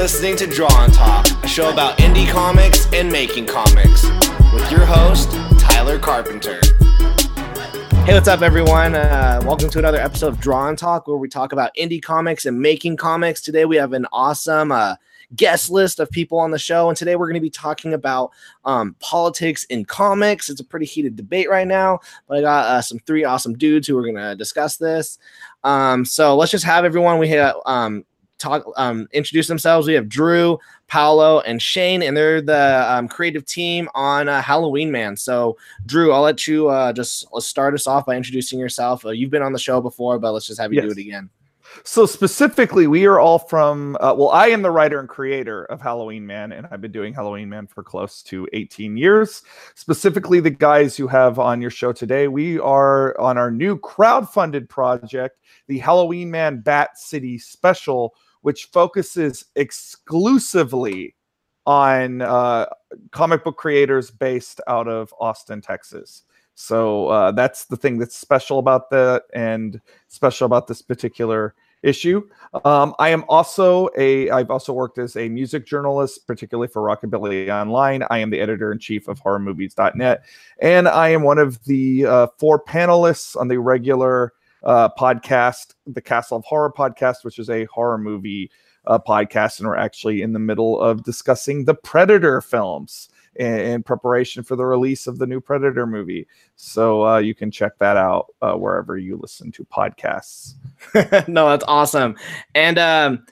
listening to Draw and Talk, a show about indie comics and making comics, with your host, Tyler Carpenter. Hey, what's up, everyone? Uh, welcome to another episode of Draw and Talk, where we talk about indie comics and making comics. Today, we have an awesome uh, guest list of people on the show. And today we're going to be talking about um, politics in comics. It's a pretty heated debate right now, but I got uh, some three awesome dudes who are going to discuss this. Um, so let's just have everyone we have um, talk um, introduce themselves. We have Drew, Paolo, and Shane, and they're the um, creative team on uh, Halloween Man. So, Drew, I'll let you uh, just start us off by introducing yourself. Uh, you've been on the show before, but let's just have you yes. do it again. So specifically, we are all from. Uh, well, I am the writer and creator of Halloween Man, and I've been doing Halloween Man for close to 18 years. Specifically, the guys you have on your show today, we are on our new crowd-funded project, the Halloween Man Bat City Special, which focuses exclusively on uh, comic book creators based out of Austin, Texas. So uh, that's the thing that's special about that and special about this particular issue. Um, I am also a, I've also worked as a music journalist, particularly for Rockabilly Online. I am the editor in chief of horrormovies.net. And I am one of the uh, four panelists on the regular uh, podcast, the Castle of Horror podcast, which is a horror movie uh, podcast. And we're actually in the middle of discussing the Predator films in, in, preparation for the release of the new Predator movie. So uh, you can check that out uh, wherever you listen to podcasts. no, that's awesome. And um,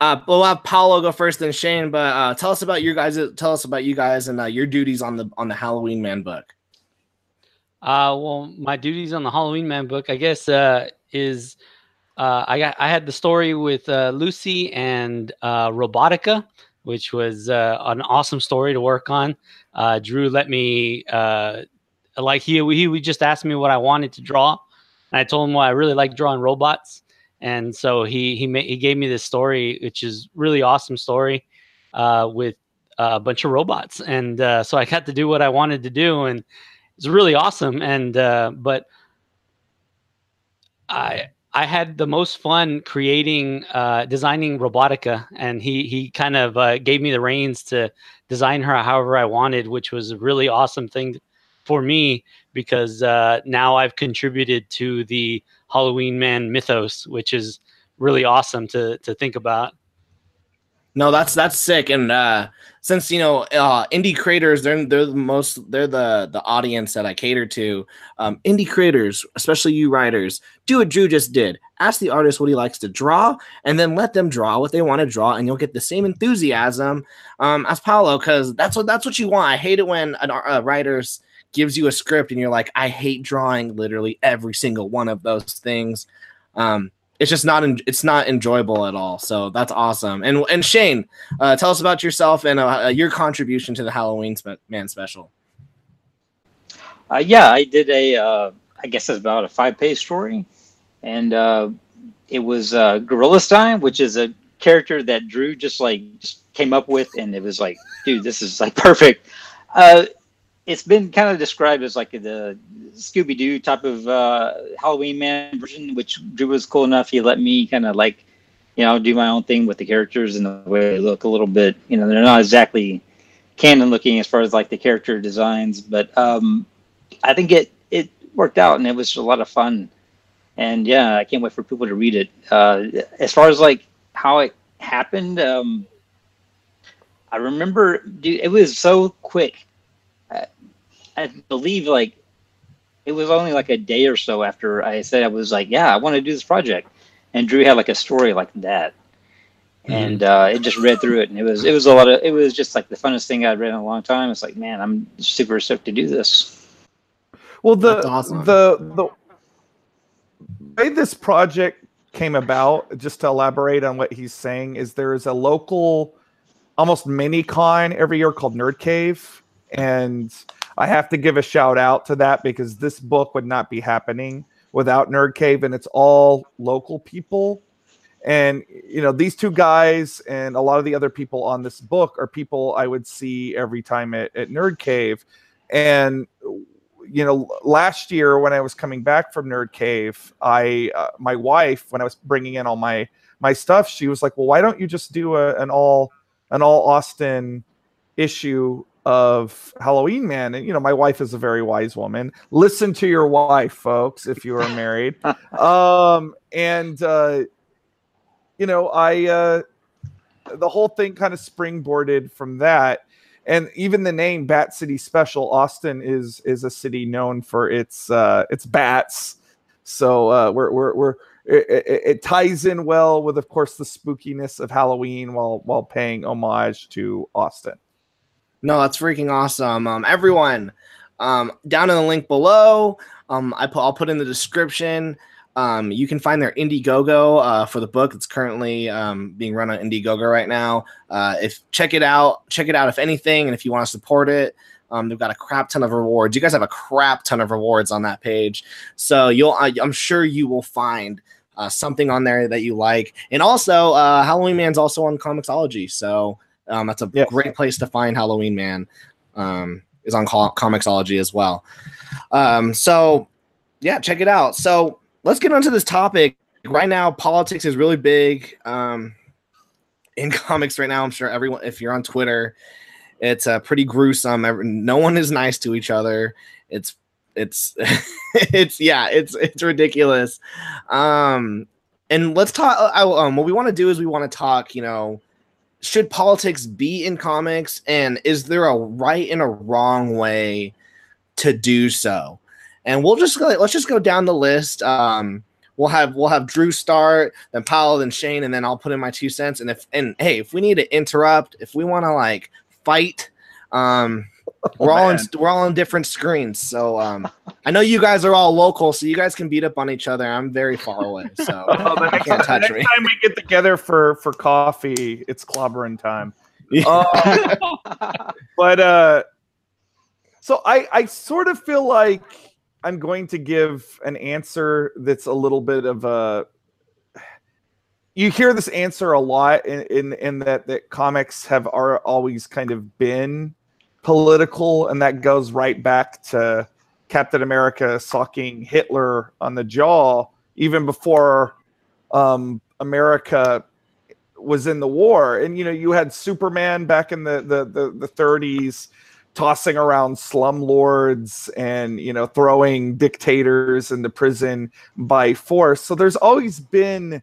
uh, we'll have Paolo go first, then Shane. But uh, tell us about your guys. Tell us about you guys and uh, your duties on the on the Halloween Man book. Uh, well, my duties on the Halloween Man book, I guess, uh, is uh, I got I had the story with uh, Lucy and uh, Robotica which was uh, an awesome story to work on. Uh, Drew let me, uh, like he he would just asked me what I wanted to draw, and I told him well I really like drawing robots, and so he he he gave me this story, which is really awesome story, uh, with a bunch of robots, and uh, so I got to do what I wanted to do, and it's really awesome. And uh, but I I had the most fun creating, uh, designing Robotica, and he he kind of uh, gave me the reins to design her however I wanted, which was a really awesome thing for me because uh, now I've contributed to the Halloween Man mythos, which is really awesome to to think about. No, that's that's sick. And uh, since you know uh, indie creators, they're they're the most they're the the audience that I cater to. Um, indie creators, especially you writers, do what Drew just did. Ask the artist what he likes to draw, and then let them draw what they want to draw, and you'll get the same enthusiasm um, as Paolo. Because that's what that's what you want. I hate it when a, a writer's gives you a script and you're like, I hate drawing literally every single one of those things. Um, it's just not it's not enjoyable at all. So that's awesome. And and Shane, uh, tell us about yourself and uh, uh, your contribution to the Halloween spe- Man special. Uh, yeah, I did a uh, I guess it's about a five page story, and uh, it was uh, Gorilla Stein, which is a character that Drew just like just came up with, and it was like, dude, this is like perfect. It's been kind of described as like the Scooby Doo type of uh, Halloween man version, which Drew was cool enough. He let me kind of like, you know, do my own thing with the characters and the way they look a little bit. You know, they're not exactly canon looking as far as like the character designs, but um, I think it it worked out and it was a lot of fun. And yeah, I can't wait for people to read it. Uh, as far as like how it happened, um, I remember, dude, it was so quick. I, I believe like it was only like a day or so after I said I was like, yeah, I want to do this project, and Drew had like a story like that, mm-hmm. and uh, it just read through it, and it was it was a lot of it was just like the funnest thing I'd read in a long time. It's like, man, I'm super stoked to do this. Well, the awesome. the the way this project came about, just to elaborate on what he's saying, is there is a local, almost mini con every year called Nerd Cave, and I have to give a shout out to that because this book would not be happening without Nerd Cave, and it's all local people. And you know, these two guys and a lot of the other people on this book are people I would see every time at, at Nerd Cave. And you know, last year when I was coming back from Nerd Cave, I uh, my wife when I was bringing in all my my stuff, she was like, "Well, why don't you just do a, an all an all Austin issue of Halloween Man?" And you know, my wife is a very wise woman. Listen to your wife, folks, if you are married. um, and uh, you know, I uh, the whole thing kind of springboarded from that and even the name Bat City Special, Austin is is a city known for its uh, its bats. So uh, we're we're we're it, it, it, ties in well with, of course, the spookiness of Halloween while while paying homage to Austin. No, that's freaking awesome. Um, everyone, um, down in the link below, um, I put I'll put in the description. Um, you can find their Indiegogo uh, for the book. It's currently um, being run on Indiegogo right now. Uh, if check it out, check it out if anything, and if you want to support it, um, they've got a crap ton of rewards. You guys have a crap ton of rewards on that page, so you'll I, am sure you will find uh, something on there that you like. And also, uh, Halloween Man's also on Comixology, so um, that's a yes. great place to find Halloween Man. Um, is on Comixology as well. Um, so yeah, check it out. So let's get onto this topic. Right now, politics is really big um, in comics right now. I'm sure everyone, if you're on Twitter, it's uh, pretty gruesome. No one is nice to each other. It's it's it's yeah, it's it's ridiculous. Um, and let's talk. I, um, what we want to do is we want to talk. You know, should politics be in comics, and is there a right and a wrong way to do so? and we'll just go, let's just go down the list. Um, we'll have we'll have Drew start, then Paolo, then Shane, and then I'll put in my two cents. And if and hey, if we need to interrupt, if we want to like fight, um, we're all in, we're all on different screens. So um, I know you guys are all local, so you guys can beat up on each other. I'm very far away, so oh, next, can't touch next me. time we get together for for coffee, it's clobbering time. Yeah. Uh, but uh, so I I sort of feel like I'm going to give an answer that's a little bit of a. You hear this answer a lot in in, in that that comics have are always kind of been political, and that goes right back to Captain America sucking Hitler on the jaw even before um, America was in the war. And you know, you had Superman back in the the the, the 30s tossing around slumlords and you know throwing dictators into prison by force so there's always been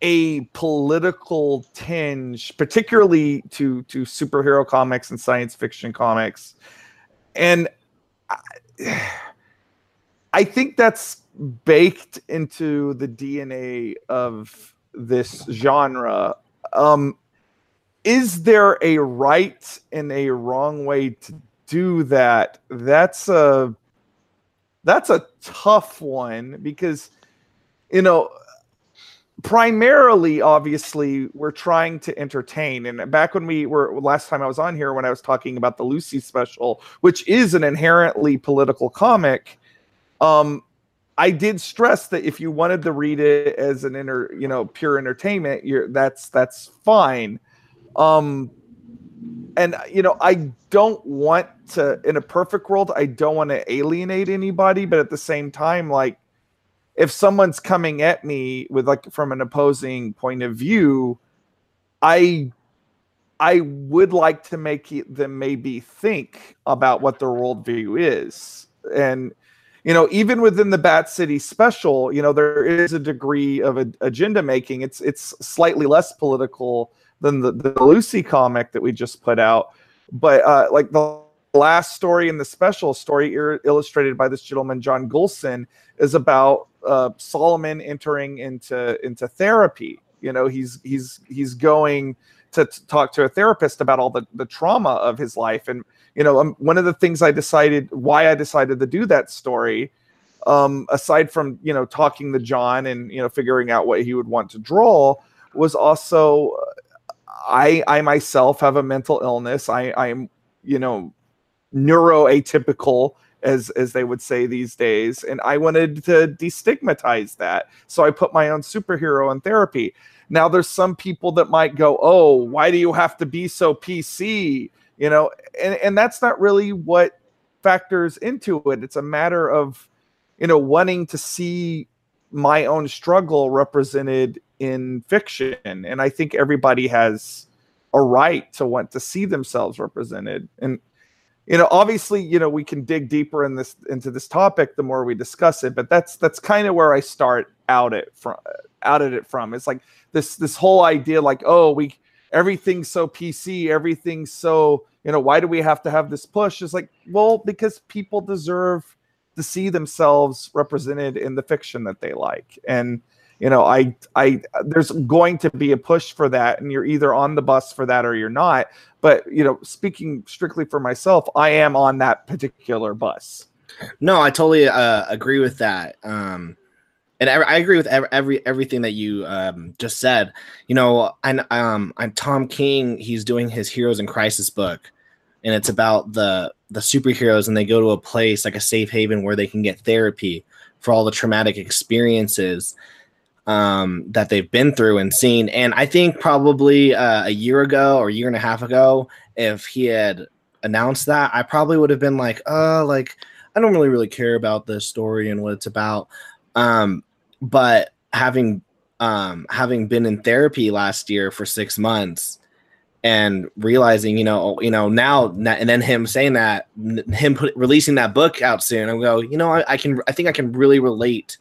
a political tinge particularly to to superhero comics and science fiction comics and I, I think that's baked into the DNA of this genre um is there a right and a wrong way to do that? That's a that's a tough one because you know primarily obviously we're trying to entertain and back when we were last time i was on here when i was talking about the lucy special which is an inherently political comic um i did stress that if you wanted to read it as an inner you know pure entertainment you're that's that's fine um, and you know, I don't want to. In a perfect world, I don't want to alienate anybody, but at the same time, like if someone's coming at me with like from an opposing point of view, I I would like to make them maybe think about what their worldview is. And, you know, even within the Bat City special, you know, there is a degree of a, agenda making. It's it's slightly less political than the, the Lucy comic that we just put out. But uh, like the last story in the special story ir- illustrated by this gentleman John Gulson is about uh, Solomon entering into into therapy. You know, he's he's he's going to, talk to a therapist about all the the trauma of his life, and you know, um, one of the things I decided why I decided to do that story. Um, aside from you know talking to John and you know figuring out what he would want to draw, was also I I myself have a mental illness. I I'm you know neuroatypical as as they would say these days and I wanted to destigmatize that. So I put my own superhero in therapy. Now there's some people that might go, "Oh, why do you have to be so PC?" You know, and and that's not really what factors into it. It's a matter of you know wanting to see my own struggle represented in fiction and i think everybody has a right to want to see themselves represented and you know obviously you know we can dig deeper in this into this topic the more we discuss it but that's that's kind of where i start out it from out at it from. It's like this this whole idea like oh we everything's so pc everything's so you know why do we have to have this push? It's like well because people deserve to see themselves represented in the fiction that they like. And you know i i there's going to be a push for that and you're either on the bus for that or you're not but you know speaking strictly for myself i am on that particular bus no i totally uh, agree with that um and I, I agree with every, every everything that you um, just said. You know, and um, I'm Tom King. He's doing his Heroes in Crisis book, and it's about the the superheroes, and they go to a place like a safe haven where they can get therapy for all the traumatic experiences um, that they've been through and seen. And I think probably uh, a year ago or a year and a half ago, if he had announced that, I probably would have been like, "Oh, like I don't really really care about this story and what it's about." Um, but having um, having been in therapy last year for six months and realizing, you know, you know now, and then him saying that, him put, releasing that book out soon, I go, you know, I, I can, I think I can really relate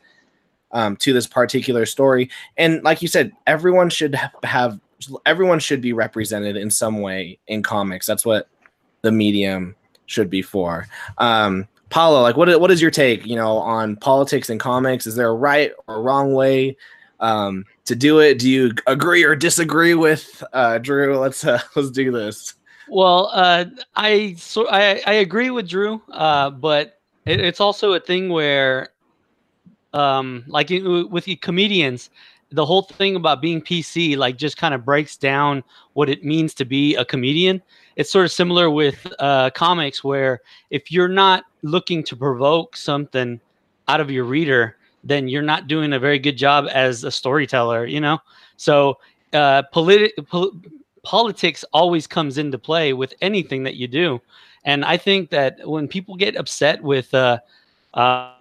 um, to this particular story. And like you said, everyone should have, everyone should be represented in some way in comics. That's what the medium should be for. Um, Paolo, like what what is your take, you know, on politics and comics? Is there a right or wrong way um, to do it? Do you agree or disagree with uh, Drew? Let's uh, let's do this. Well, uh, I so I, I agree with Drew, uh, but it, it's also a thing where um, like with the comedians, the whole thing about being PC like just kind of breaks down what it means to be a comedian. It's sort of similar with uh, comics, where if you're not looking to provoke something out of your reader, then you're not doing a very good job as a storyteller. You know, so uh, politi- pol- politics always comes into play with anything that you do, and I think that when people get upset with uh, uh,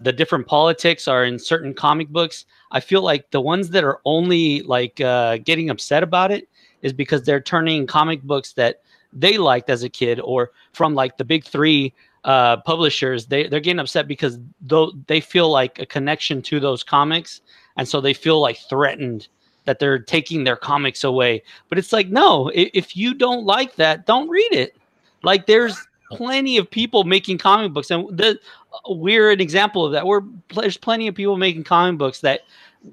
the different politics are in certain comic books. I feel like the ones that are only like uh, getting upset about it is because they're turning comic books that they liked as a kid or from like the big three uh, publishers. They they're getting upset because though they feel like a connection to those comics, and so they feel like threatened that they're taking their comics away. But it's like no, if you don't like that, don't read it. Like there's plenty of people making comic books, and the, we're an example of that. We're there's plenty of people making comic books that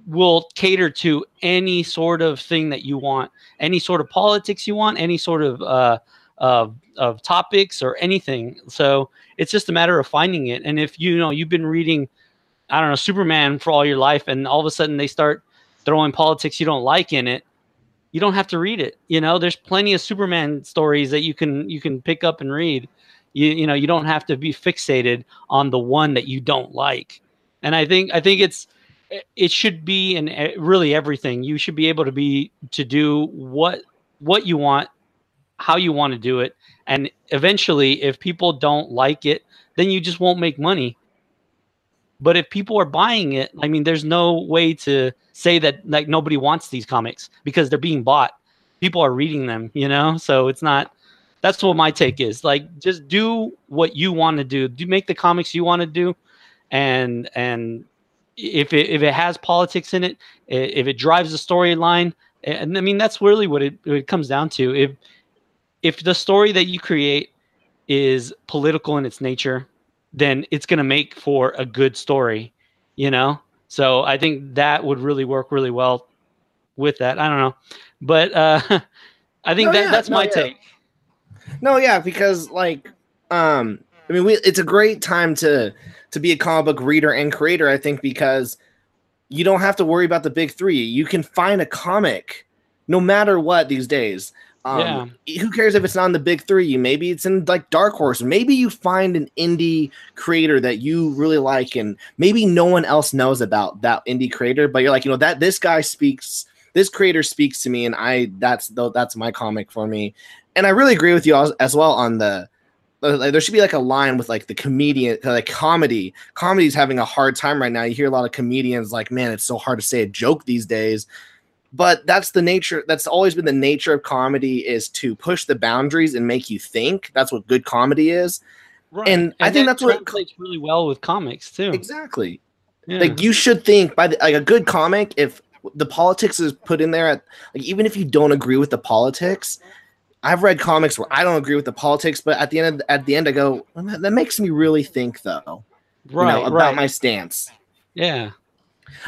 will cater to any sort of thing that you want, any sort of politics you want, any sort of uh, of of topics or anything. So it's just a matter of finding it. And if you know you've been reading, I don't know, Superman for all your life, and all of a sudden they start throwing politics you don't like in it, you don't have to read it. You know, there's plenty of Superman stories that you can you can pick up and read you you know you don't have to be fixated on the one that you don't like. And i think i think it's it should be in really everything. You should be able to be to do what what you want how you want to do it. And eventually if people don't like it then you just won't make money. But if people are buying it i mean there's no way to say that like nobody wants these comics because they're being bought. People are reading them you know? So it's not that's what my take is. Like, just do what you want to do. Do make the comics you want to do, and and if it if it has politics in it, if it drives the storyline, and I mean that's really what it, what it comes down to. If if the story that you create is political in its nature, then it's going to make for a good story, you know. So I think that would really work really well with that. I don't know, but uh, I think that yeah, that's no, my yeah. take. No, yeah, because like, um, I mean, we it's a great time to to be a comic book reader and creator. I think because you don't have to worry about the big three. You can find a comic, no matter what these days. Um, yeah. Who cares if it's not in the big three? Maybe it's in like Dark Horse. Maybe you find an indie creator that you really like, and maybe no one else knows about that indie creator. But you're like, you know, that this guy speaks, this creator speaks to me, and I that's that's my comic for me and I really agree with you as well on the like, there should be like a line with like the comedian uh, like comedy comedy's having a hard time right now you hear a lot of comedians like man it's so hard to say a joke these days but that's the nature that's always been the nature of comedy is to push the boundaries and make you think that's what good comedy is Right. And I think that that's what- really well with comics too. exactly Yeah. like you should think by the, like a good comic if the politics is put in there at like even if you don't agree with the politics i've read comics where i don't agree with the politics but at the end of, at the end i go that, makes me really think though you right, know, about right. my stance Yeah.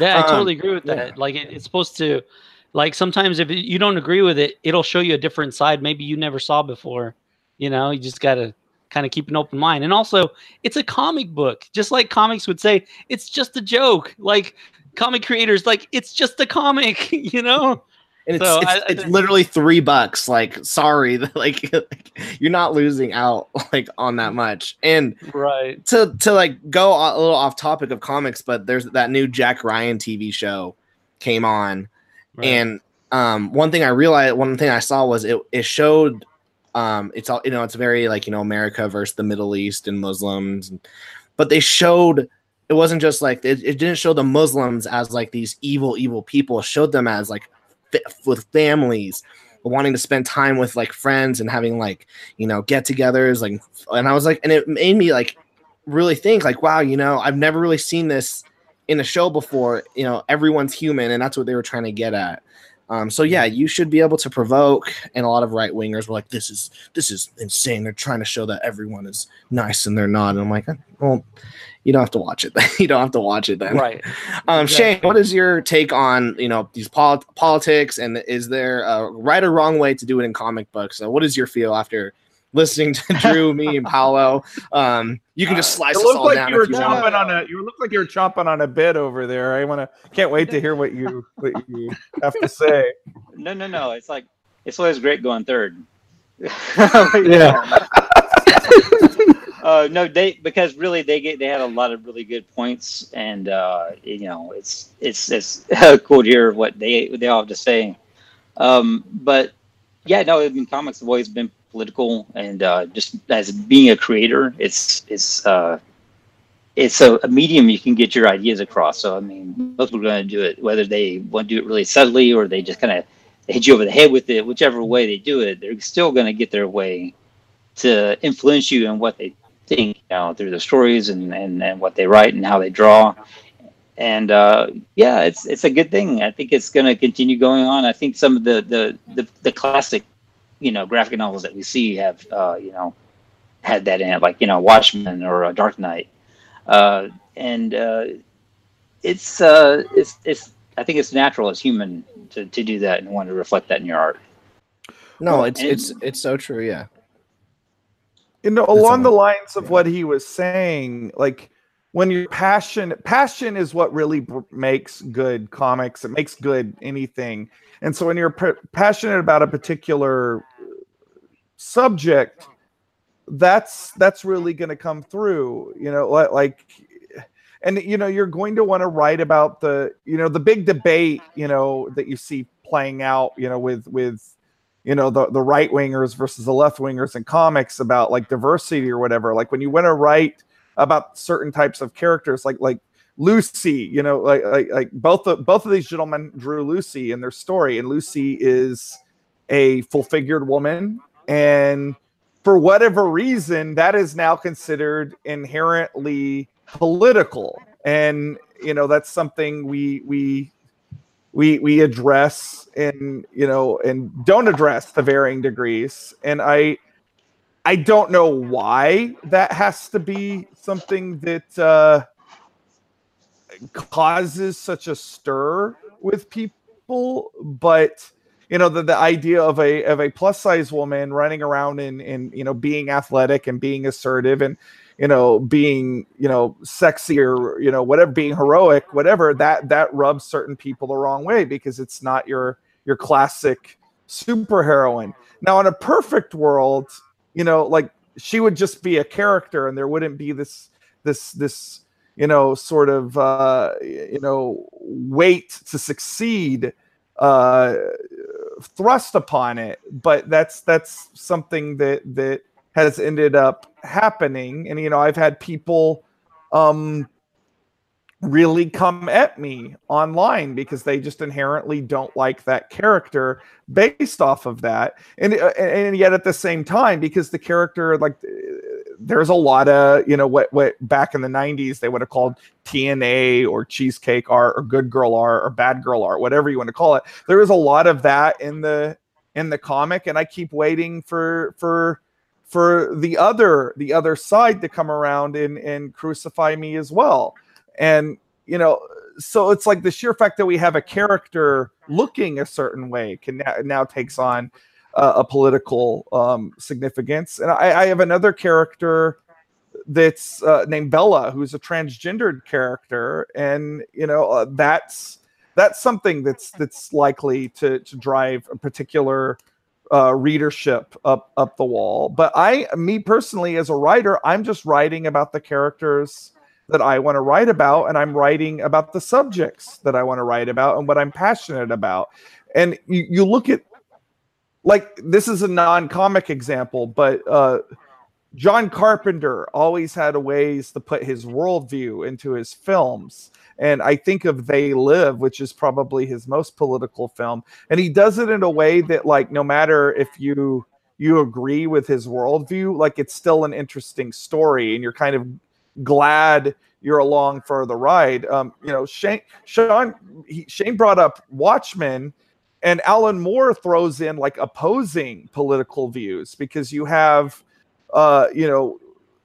Yeah, I Um, totally agree with that. yeah. Like it, it's supposed to like sometimes if you don't agree with it, it'll show you a different side maybe you never saw before. You know, you just got to kind of keep an open mind. And also, it's a comic book. Just like comics would say, it's just a joke. Like comic creators like it's just a comic, you know? And it's, So it's, I- I it's literally three bucks like sorry like, you're not losing out like on that much and Right. to to like go a little off topic of comics but there's that new jack ryan tv show came on right. And um, one thing I realized, one thing I saw was it it showed, um, it's all you know, it's very like you know America versus the Middle East and Muslims, but they showed it wasn't just like it, it didn't show the Muslims as like these evil evil people. It showed them as like with families wanting to spend time with like friends and having like you know get-togethers like and I was like and it made me like really think like wow you know I've never really seen this in a show before you know everyone's human and that's what they were trying to get at um, so yeah you should be able to provoke and a lot of right wingers were like this is this is insane. They're trying to show that everyone is nice and they're not. And i'm like well you don't have to watch it you don't have to watch it then. Right. um Exactly. shane what is your take on you know these pol- politics? And is there a right or wrong way to do it in comic books? So what is your feel after listening to drew me and paolo um you can just slice It us all like down you were if you want. on a. You looked like you were chomping on a bit over there. I want to. Can't wait to hear what you what you have to say. No, no, no. It's like it's always great going third. Yeah. uh, no, they because really they get they had a lot of really good points, and uh, you know it's it's it's cool to hear what they they all have to say. Um, but yeah, no, I mean comics have always been political, and uh, just as being a creator, it's it's uh, it's a, a medium you can get your ideas across. So I mean, most people are going to do it, whether they want to do it really subtly or they just kind of hit you over the head with it. Whichever way they do it, they're still going to get their way to influence you in what they think, you know, through the stories and, and, and what they write and how they draw. And uh, yeah, it's it's a good thing. I think it's going to continue going on. I think some of the the, the, the classic, you know, graphic novels that we see have, uh, you know, had that in it, like you know, Watchmen or uh, Dark Knight. Uh, and uh, it's uh, it's it's I think it's natural as human to, to do that and want to reflect that in your art. no it's And- it's it's so true yeah. You know along the lines of what he was saying like when you're passionate passion is what really br- makes good comics. It makes good anything. And so when you're p- passionate about a particular subject that's that's really going to come through you know li- like and you know you're going to want to write about the you know the big debate you know that you see playing out you know with with you know the the right wingers versus the left wingers in comics about like diversity or whatever. Like when you want to write about certain types of characters like like Lucy you know like like like both of both of these gentlemen drew Lucy in their story and Lucy is a full figured woman and for whatever reason that is now considered inherently political. And you know that's something we we we we address and you know and don't address to varying degrees. And i i don't know why that has to be something that uh causes such a stir with people but you know the, the idea of a of a plus size woman running around and and you know being athletic and being assertive and you know being you know sexy or you know whatever being heroic whatever that that rubs certain people the wrong way because it's not your your classic superheroine. Now in a perfect world you know like she would just be a character and there wouldn't be this this this you know sort of uh you know weight to succeed uh thrust upon it but that's that's something that that has ended up happening. And you know, I've had people um really come at me online because they just inherently don't like that character based off of that and uh, and yet at the same time because the character like there's a lot of you know what what back in the 90s they would have called TNA or cheesecake art or good girl art or bad girl art whatever you want to call it. There is a lot of that in the in the comic and I keep waiting for for for the other the other side to come around and and crucify me as well. And you know so it's like the sheer fact that we have a character looking a certain way can now, now takes on uh, a political um, significance. And I, I, have another character that's uh, named bella who's a transgendered character. And you know uh, that's that's something that's that's likely to to drive a particular uh, readership up up the wall. But i me personally as a writer i'm just writing about the characters that I want to write about, and I'm writing about the subjects that I want to write about and what I'm passionate about. And you, you look at like this is a non-comic example, but uh, John Carpenter always had ways to put his worldview into his films. And I think of They Live, which is probably his most political film. And he does it in a way that, like, no matter if you you agree with his worldview, like it's still an interesting story, and you're kind of glad you're along for the ride. Um, you know, Shane, Sean, he, Shane brought up Watchmen, and Alan Moore throws in like opposing political views because you have, uh, you know,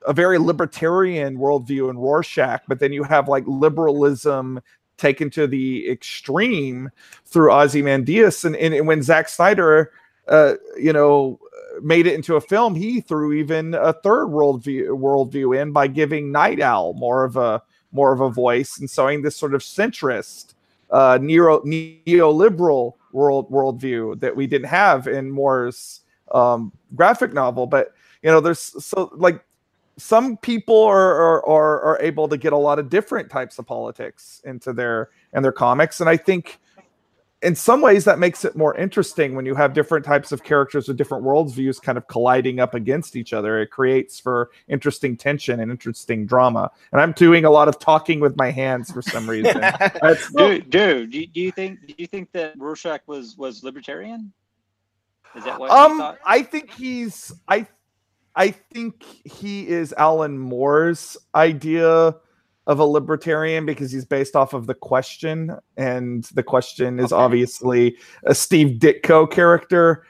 a very libertarian worldview in Rorschach, but then you have like liberalism taken to the extreme through Ozymandias, and, and, and when Zack Snyder, uh, you know, made it into a film, he threw even a third worldview worldview in by giving Nite Owl more of a more of a voice and showing this sort of centrist, uh, neo neoliberal world worldview that we didn't have in Moore's um, graphic novel. But you know, there's so like some people are, are, are are able to get a lot of different types of politics into their and their comics, and I think in some ways that makes it more interesting when you have different types of characters with different worldviews kind of colliding up against each other. It creates for interesting tension and interesting drama. And i'm doing a lot of talking with my hands for some reason. Dude, dude do, you think do you think that rorschach was was libertarian? Is that what um i think he's i i think he is alan moore's idea of a libertarian because he's based off of the question, and the question is okay. obviously a Steve Ditko character.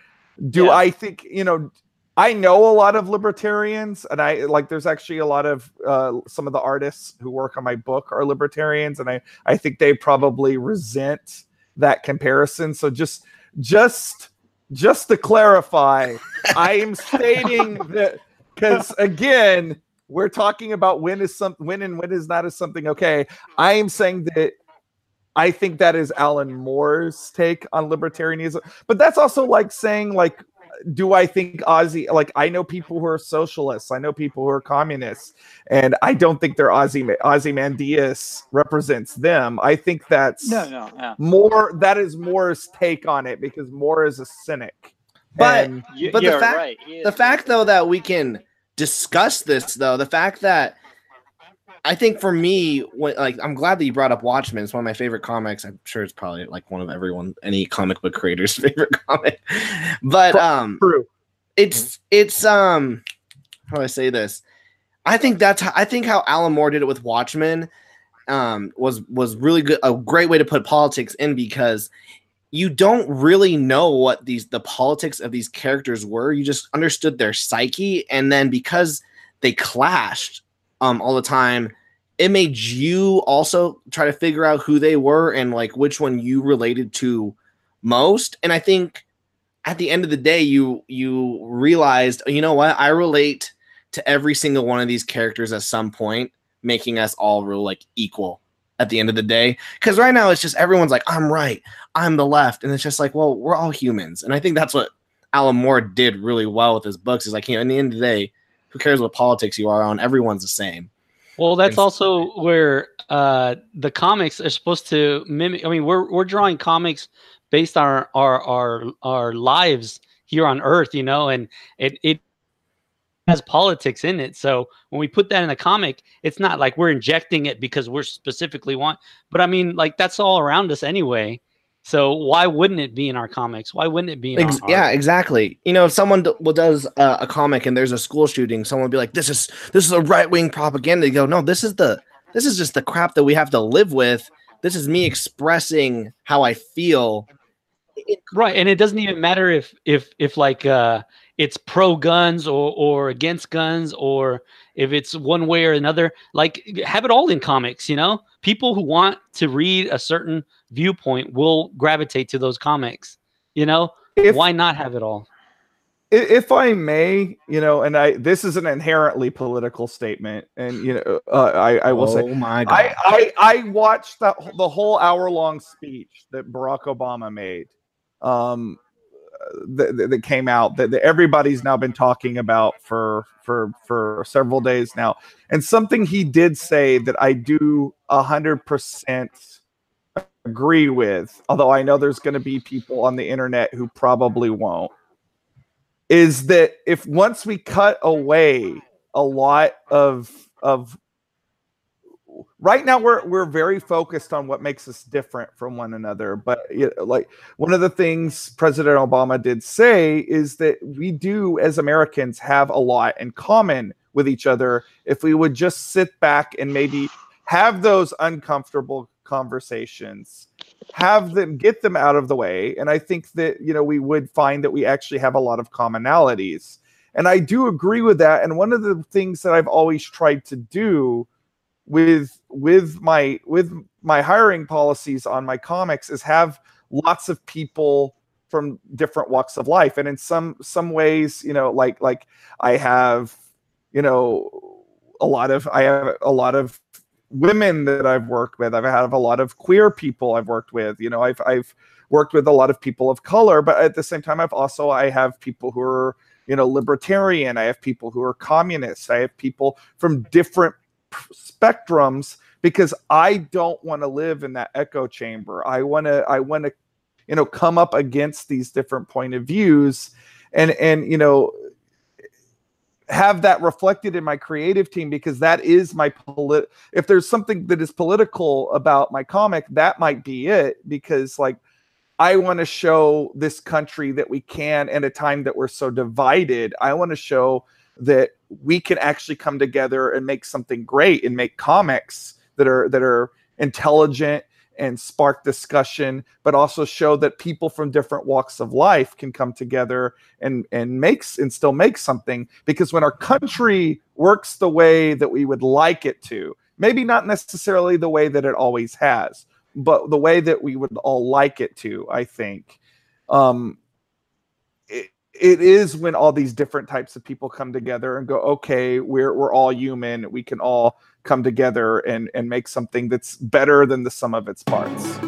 Do yeah. I think you know? I know a lot of libertarians, and I like. There's actually a lot of uh, some of the artists who work on my book are libertarians, and I I think they probably resent that comparison. So just just just to clarify, I am stating that because again we're talking about when is some when and when is not is something okay. Mm-hmm. I am saying that I think that is Alan Moore's take on libertarianism, but that's also like saying like do I think Ozzy like I know people who are socialists, I know people who are communists, and I don't think they're Ozzy Ozymandias represents them. I think that's no, no, yeah. more that is Moore's take on it because Moore is a cynic. But and, but the fact right. the fact though that we can discuss this though. The fact that I think for me, when, like I'm glad that you brought up Watchmen. It's one of my favorite comics. I'm sure it's probably like one of everyone, any comic book creator's favorite comic. But um, True. it's it's um, how do I say this? I think that's how, I think how Alan Moore did it with Watchmen um was was really good a great way to put politics in because you don't really know what these the politics of these characters were. You just understood their psyche, and then because they clashed um all the time, it made you also try to figure out who they were and like which one you related to most. And I think at the end of the day, you you realized, you know what, I relate to every single one of these characters at some point, making us all real like equal at the end of the day. Because right now it's just everyone's like, I'm right, I'm the left. And it's just like, well, we're all humans. And I think that's what Alan Moore did really well with his books. Is like, you know, in the end of the day, who cares what politics you are on? Everyone's the same. Well, that's and, also where uh, the comics are supposed to mimic. I mean, we're we're drawing comics based on our our our, our lives here on Earth, you know, and it it has politics in it. So when we put that in a comic, it's not like we're injecting it because we're specifically want. But I mean, like that's all around us anyway. So why wouldn't it be in our comics? Why wouldn't it be in Ex- our yeah, exactly. You know, if someone d- well, does uh, a comic and there's a school shooting, someone would be like, "This is this is a right wing propaganda." You go, "No, this is the this is just the crap that we have to live with. This is me expressing how I feel." right and it doesn't even matter if if if like uh it's pro guns or or against guns or if it's one way or another like have it all in comics you know? People who want to read a certain viewpoint will gravitate to those comics you know? If, why not have it all? If I may, you know, and I this is an inherently political statement, and you know, uh, I I will say oh my god! I, I I watched that the whole hour long speech that Barack Obama made, um, that, that- came out that, that everybody's now been talking about for for for several days now, and something he did say that I do hundred percent agree with, although I know there's going to be people on the internet who probably won't, is that if once we cut away a lot of of right now we're we're very focused on what makes us different from one another but you know, like one of the things president obama did say is that we do as americans have a lot in common with each other. If we would just sit back and maybe have those uncomfortable conversations have them get them out of the way and i think that you know we would find that we actually have a lot of commonalities. And i do agree with that and one of the things that i've always tried to do with with my with my hiring policies on my comics is have lots of people from different walks of life. And in some some ways you know like like i have you know a lot of i have a lot of women that i've worked with. I've had a lot of queer people i've worked with. You know i've i've worked with a lot of people of color but at the same time i've also i have people who are you know libertarian. I have people who are communists i have people from different spectrums because I don't want to live in that echo chamber. I want to I want to you know come up against these different point of views and and you know have that reflected in my creative team because that is my polit if there's something that is political about my comic that might be it because like I want to show this country that we can at a time that we're so divided. I want to show that we can actually come together and make something great and make comics that are that are intelligent and spark discussion but also show that people from different walks of life can come together and and makes and still make something. Because when our country works the way that we would like it to maybe not necessarily the way that it always has but the way that we would all like it to i think um it, is when all these different types of people come together and go okay we're we're all human we can all come together and and make something that's better than the sum of its parts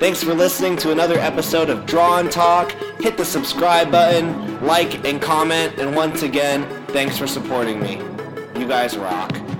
Thanks for listening to another episode of Draw and Talk. Hit the subscribe button, like and comment, and once again, thanks for supporting me. You guys rock.